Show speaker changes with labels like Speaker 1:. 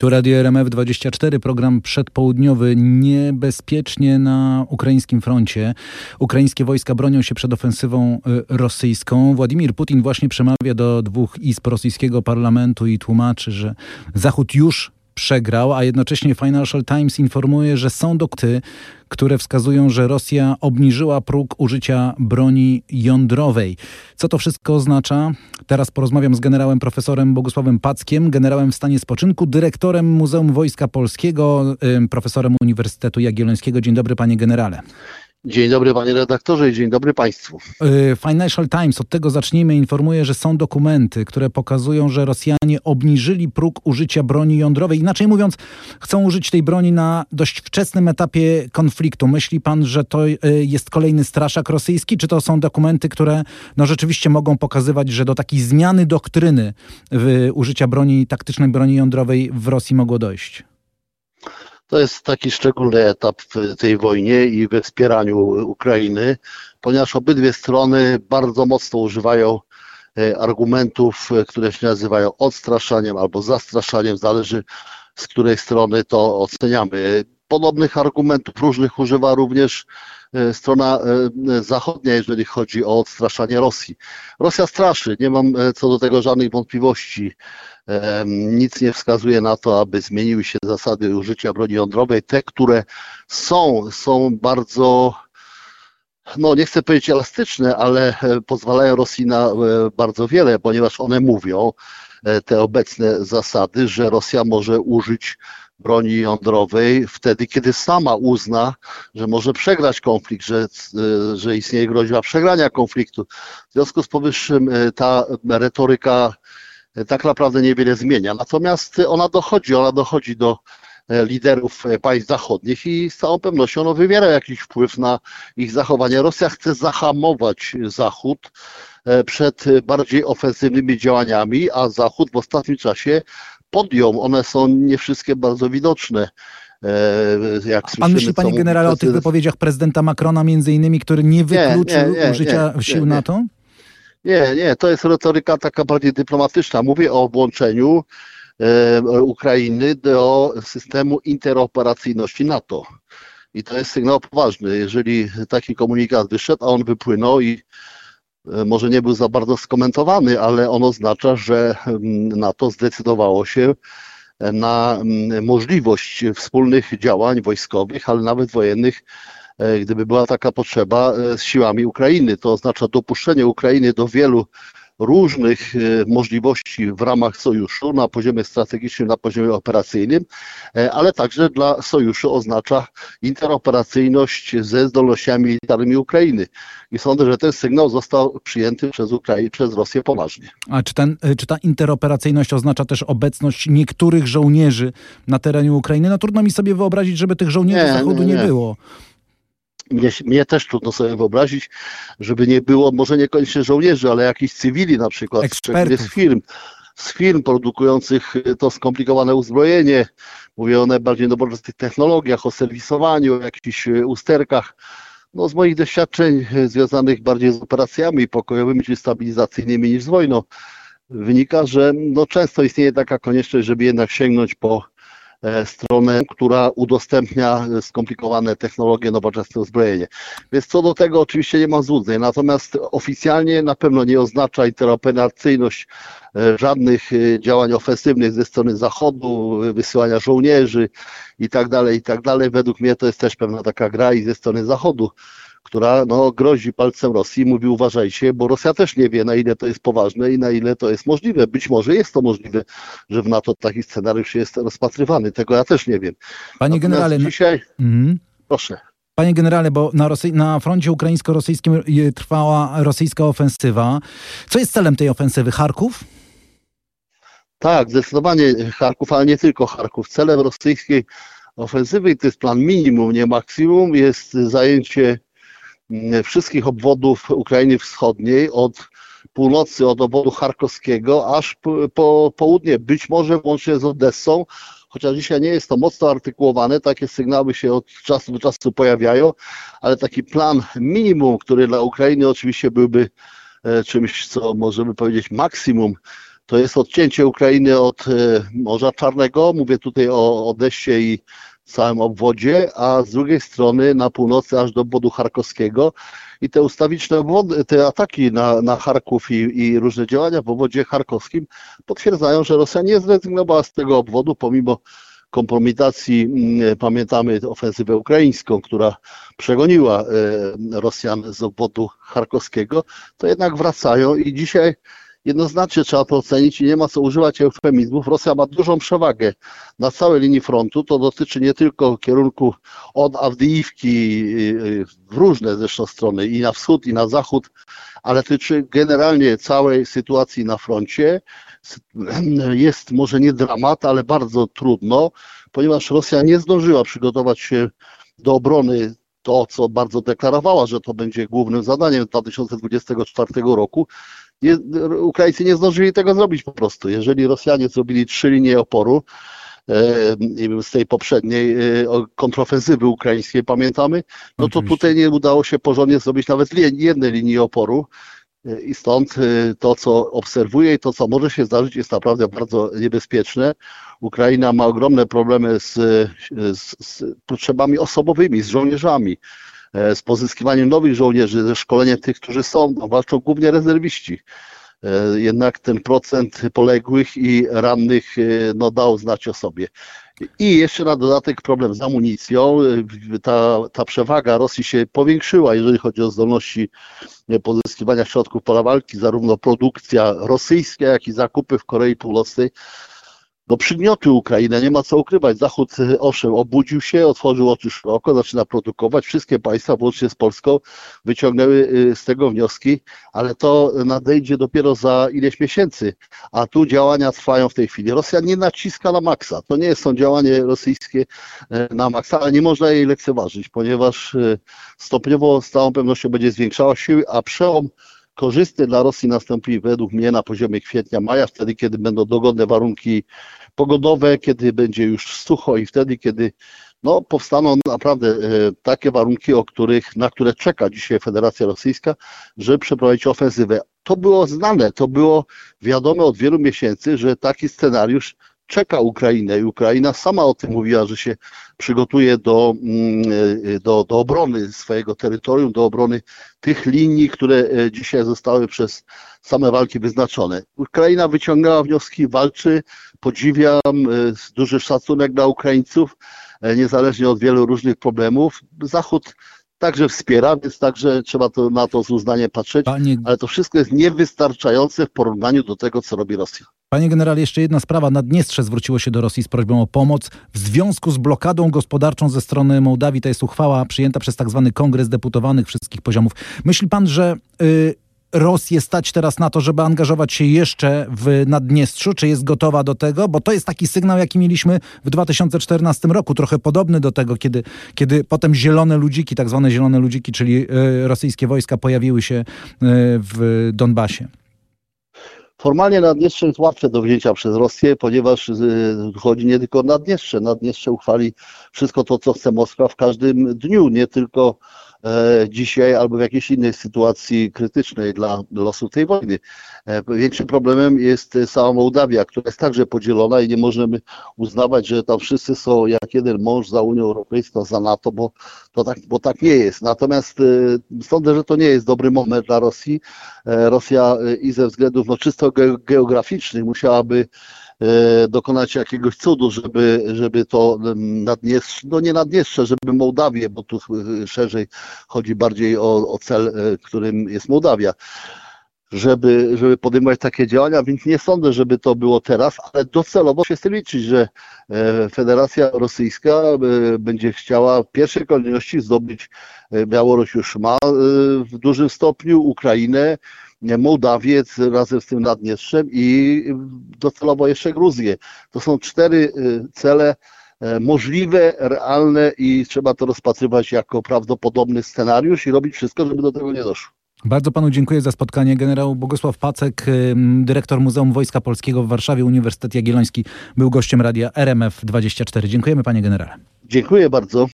Speaker 1: Tu Radio RMF24, program przedpołudniowy. Niebezpiecznie na ukraińskim froncie. Ukraińskie wojska bronią się przed ofensywą y, rosyjską. Władimir Putin właśnie przemawia do dwóch izb rosyjskiego parlamentu i tłumaczy, że Zachód już przegrał, a jednocześnie Financial Times informuje, że są dokty, które wskazują, że Rosja obniżyła próg użycia broni jądrowej. Co to wszystko oznacza? Teraz porozmawiam z generałem profesorem Bogusławem Packiem, generałem w stanie spoczynku, dyrektorem Muzeum Wojska Polskiego, profesorem Uniwersytetu Jagiellońskiego. Dzień dobry, panie generale.
Speaker 2: Dzień dobry panie redaktorze i dzień dobry państwu.
Speaker 1: Y, Financial Times, od tego zacznijmy, informuje, że są dokumenty, które pokazują, że Rosjanie obniżyli próg użycia broni jądrowej. Inaczej mówiąc, chcą użyć tej broni na dość wczesnym etapie konfliktu. Myśli pan, że to y, jest kolejny straszak rosyjski, czy to są dokumenty, które no, rzeczywiście mogą pokazywać, że do takiej zmiany doktryny użycia broni, taktycznej broni jądrowej w Rosji mogło dojść?
Speaker 2: To jest taki szczególny etap w tej wojnie i we wspieraniu Ukrainy, ponieważ obydwie strony bardzo mocno używają e, argumentów, e, które się nazywają odstraszaniem albo zastraszaniem, zależy z której strony to oceniamy. Podobnych argumentów różnych używa również strona zachodnia, jeżeli chodzi o odstraszanie Rosji. Rosja straszy, nie mam co do tego żadnych wątpliwości. Nic nie wskazuje na to, aby zmieniły się zasady użycia broni jądrowej. Te, które są, są bardzo no nie chcę powiedzieć elastyczne, ale e, pozwalają Rosji na e, bardzo wiele, ponieważ one mówią, e, te obecne zasady, że Rosja może użyć broni jądrowej wtedy, kiedy sama uzna, że może przegrać konflikt, że, że istnieje groźba przegrania konfliktu. W związku z powyższym ta retoryka tak naprawdę niewiele zmienia. Natomiast ona dochodzi, ona dochodzi do e, liderów e, państw zachodnich i z całą pewnością ono wywiera jakiś wpływ na ich zachowanie. Rosja chce zahamować Zachód e, przed bardziej ofensywnymi działaniami, a Zachód w ostatnim czasie podjął. One są nie wszystkie bardzo widoczne.
Speaker 1: Jak Pan słyszymy, myśli, panie generale, o tych wypowiedziach prezydenta Macrona między innymi, który nie wykluczył nie, nie, nie, użycia sił NATO?
Speaker 2: Nie, nie, to jest retoryka taka bardziej dyplomatyczna. Mówię o włączeniu e, Ukrainy do systemu interoperacyjności NATO. I to jest sygnał poważny. Jeżeli taki komunikat wyszedł, a on wypłynął i e, może nie był za bardzo skomentowany, ale on oznacza, że mm, NATO zdecydowało się na mm, możliwość wspólnych działań wojskowych, ale nawet wojennych E, gdyby była taka potrzeba, e, z siłami Ukrainy. To oznacza dopuszczenie Ukrainy do wielu różnych e, możliwości w ramach sojuszu na poziomie strategicznym, na poziomie operacyjnym, ale także dla sojuszu oznacza interoperacyjność ze zdolnościami militarnymi Ukrainy. I sądzę, że ten sygnał został przyjęty przez Ukrainę, przez Rosję poważnie.
Speaker 1: A czy, ten, czy ta interoperacyjność oznacza też obecność niektórych żołnierzy na terenie Ukrainy? No trudno mi sobie wyobrazić, żeby tych żołnierzy nie, Zachodu nie, nie. nie było.
Speaker 2: Mnie, mnie, też trudno sobie wyobrazić, żeby nie było może niekoniecznie żołnierzy, ale jakichś cywili na przykład
Speaker 1: Ekspertów.
Speaker 2: z firm, z firm produkujących to skomplikowane uzbrojenie. Mówię o najbardziej nowoczesnych technologiach, o serwisowaniu, o jakichś usterkach. No, z moich doświadczeń związanych bardziej z operacjami pokojowymi czy stabilizacyjnymi niż z wojną, wynika, że no, często istnieje taka konieczność, żeby jednak sięgnąć po E, stronę, która udostępnia skomplikowane technologie, nowoczesne uzbrojenie. Więc co do tego oczywiście nie mam złudzeń, natomiast oficjalnie na pewno nie oznacza interoperacyjność e, żadnych e, działań ofensywnych ze strony Zachodu, wysyłania żołnierzy i tak dalej, i tak. Według mnie to jest też pewna taka gra i ze strony Zachodu która no, grozi palcem Rosji, mówi uważajcie, bo Rosja też nie wie, na ile to jest poważne i na ile to jest możliwe. Być może jest to możliwe, że w NATO taki scenariusz jest rozpatrywany. Tego ja też nie wiem.
Speaker 1: Panie Natomiast generale,
Speaker 2: dzisiaj... Mhm. Proszę.
Speaker 1: Panie generale, bo na, Rosy... na froncie ukraińsko-rosyjskim trwała rosyjska ofensywa. Co jest celem tej ofensywy? Charków?
Speaker 2: Tak, zdecydowanie Charków, ale nie tylko Charków. Celem rosyjskiej ofensywy, to jest plan minimum, nie maksimum, jest zajęcie wszystkich obwodów Ukrainy Wschodniej, od północy, od obwodu charkowskiego, aż po, po południe, być może łącznie z Odessą, chociaż dzisiaj nie jest to mocno artykułowane, takie sygnały się od czasu do czasu pojawiają, ale taki plan minimum, który dla Ukrainy oczywiście byłby e, czymś, co możemy powiedzieć maksimum, to jest odcięcie Ukrainy od Morza Czarnego. Mówię tutaj o Odeście i całym obwodzie, a z drugiej strony na północy aż do obwodu charkowskiego. I te ustawiczne obwody, te ataki na, na Charków i, i różne działania w obwodzie charkowskim potwierdzają, że Rosja nie zrezygnowała z tego obwodu, pomimo kompromitacji, mm, pamiętamy ofensywę ukraińską, która przegoniła e, Rosjan z obwodu charkowskiego, to jednak wracają i dzisiaj jednoznacznie trzeba to ocenić i nie ma co używać eufemizmów. Rosja ma dużą przewagę na całej linii frontu. To dotyczy nie tylko kierunku od Awdijiwki y, w różne zresztą strony i na wschód i na zachód, ale dotyczy generalnie całej sytuacji na froncie. Jest może nie dramat, ale bardzo trudno, ponieważ Rosja nie zdążyła przygotować się do obrony to, co bardzo deklarowała, że to będzie głównym zadaniem 2024 roku, nie, Ukraińcy nie zdążyli tego zrobić po prostu. Jeżeli Rosjanie zrobili trzy linie oporu, e, z tej poprzedniej e, kontrofensywy ukraińskiej pamiętamy, no to tutaj nie udało się porządnie zrobić nawet jednej linii oporu. E, I stąd to, co obserwuję i to, co może się zdarzyć, jest naprawdę bardzo niebezpieczne. Ukraina ma ogromne problemy z, z, z potrzebami osobowymi, z żołnierzami. E, z pozyskiwaniem nowych żołnierzy, ze szkoleniem tych, którzy są, no, walczą głównie rezerwiści. E, jednak ten procent poległych i rannych e, no, dał znać o sobie. I jeszcze na dodatek problem z amunicją. Ta, ta przewaga Rosji się powiększyła, jeżeli chodzi o zdolności pozyskiwania środków pola walki, zarówno produkcja rosyjska, jak i zakupy w Korei Północnej no przygniotły Ukrainę, nie ma co ukrywać. Zachód, e, owszem, obudził się, otworzył oczy szeroko, zaczyna produkować. Wszystkie państwa, włącznie z Polską, wyciągnęły e, z tego wnioski, ale to nadejdzie dopiero za ileś miesięcy, a tu działania trwają w tej chwili. Rosja nie naciska na maksa. To nie są działanie rosyjskie e, na maksa, ale nie można jej lekceważyć, ponieważ stopniowo z całą pewnością będzie zwiększała siły, a przełom korzystny dla Rosji nastąpi według mnie na poziomie kwietnia, maja, wtedy kiedy będą dogodne warunki pogodowe, kiedy będzie już sucho i wtedy, kiedy no, powstaną naprawdę e, takie warunki, o których, na które czeka dzisiaj Federacja Rosyjska, żeby przeprowadzić ofensywę. To było znane, to było wiadome od wielu miesięcy, że taki scenariusz czeka Ukrainę i Ukraina sama o tym mówiła, że się przygotuje do, mm, e, do, do obrony swojego terytorium, do obrony tych linii, które e, dzisiaj zostały przez same walki wyznaczone. Ukraina wyciągała wnioski, walczy, podziwiam, e, duży szacunek dla Ukraińców, niezależnie od wielu różnych problemów. Zachód także wspiera, więc także trzeba to, na to z uznaniem patrzeć, Panie... ale to wszystko jest niewystarczające w porównaniu do tego, co robi Rosja.
Speaker 1: Panie generale, jeszcze jedna sprawa. Naddniestrze zwróciło się do Rosji z prośbą o pomoc w związku z blokadą gospodarczą ze strony Mołdawii. To jest uchwała przyjęta przez tak zwany Kongres Deputowanych wszystkich poziomów. Myśli pan, że... Yy, Rosję stać teraz na to, żeby angażować się jeszcze w Naddniestrzu? Czy jest gotowa do tego? Bo to jest taki sygnał, jaki mieliśmy w 2014 roku, trochę podobny do tego, kiedy, kiedy potem zielone ludziki, tak zwane zielone ludziki, czyli y, rosyjskie wojska pojawiły się y, w Donbasie.
Speaker 2: Formalnie Naddniestrze jest łatwe do wzięcia przez Rosję, ponieważ y, chodzi nie tylko o Naddniestrze. Naddniestrze uchwali wszystko to, co chce Moskwa w każdym dniu, nie tylko dzisiaj albo w jakiejś innej sytuacji krytycznej dla losu tej wojny. E, większym problemem jest sama Mołdawia, która jest także podzielona i nie możemy uznawać, że tam wszyscy są jak jeden mąż za Unią Europejską, za NATO, bo, to tak, bo tak nie jest. Natomiast e, sądzę, że to nie jest dobry moment dla Rosji. Rosja i ze względów no, czysto geograficznych musiałaby E, dokonać jakiegoś cudu, żeby, żeby to Naddniestrze, no nie Naddniestrze, żeby Mołdawię, bo tu szerzej chodzi bardziej o, o cel, e, którym jest Mołdawia, żeby, żeby podejmować takie działania, więc nie sądzę, żeby to było teraz, ale docelowo się z tym liczyć, że e, Federacja Rosyjska będzie chciała w pierwszej kolejności zdobyć Białoruś już ma w dużym stopniu, Ukrainę, Mołdawię razem z tym Naddniestrzem i docelowo jeszcze Gruzję. To są cztery y, cele e, możliwe, realne i trzeba to rozpatrywać jako prawdopodobny scenariusz i robić wszystko, żeby do tego nie doszło.
Speaker 1: Bardzo panu dziękuję za spotkanie. Generał Bogosław Pacek, dyrektor Muzeum Wojska Polskiego w Warszawie, Uniwersytet Jagielloński, był gościem radia RMF24. Dziękujemy panie generale.
Speaker 2: Dziękuję bardzo.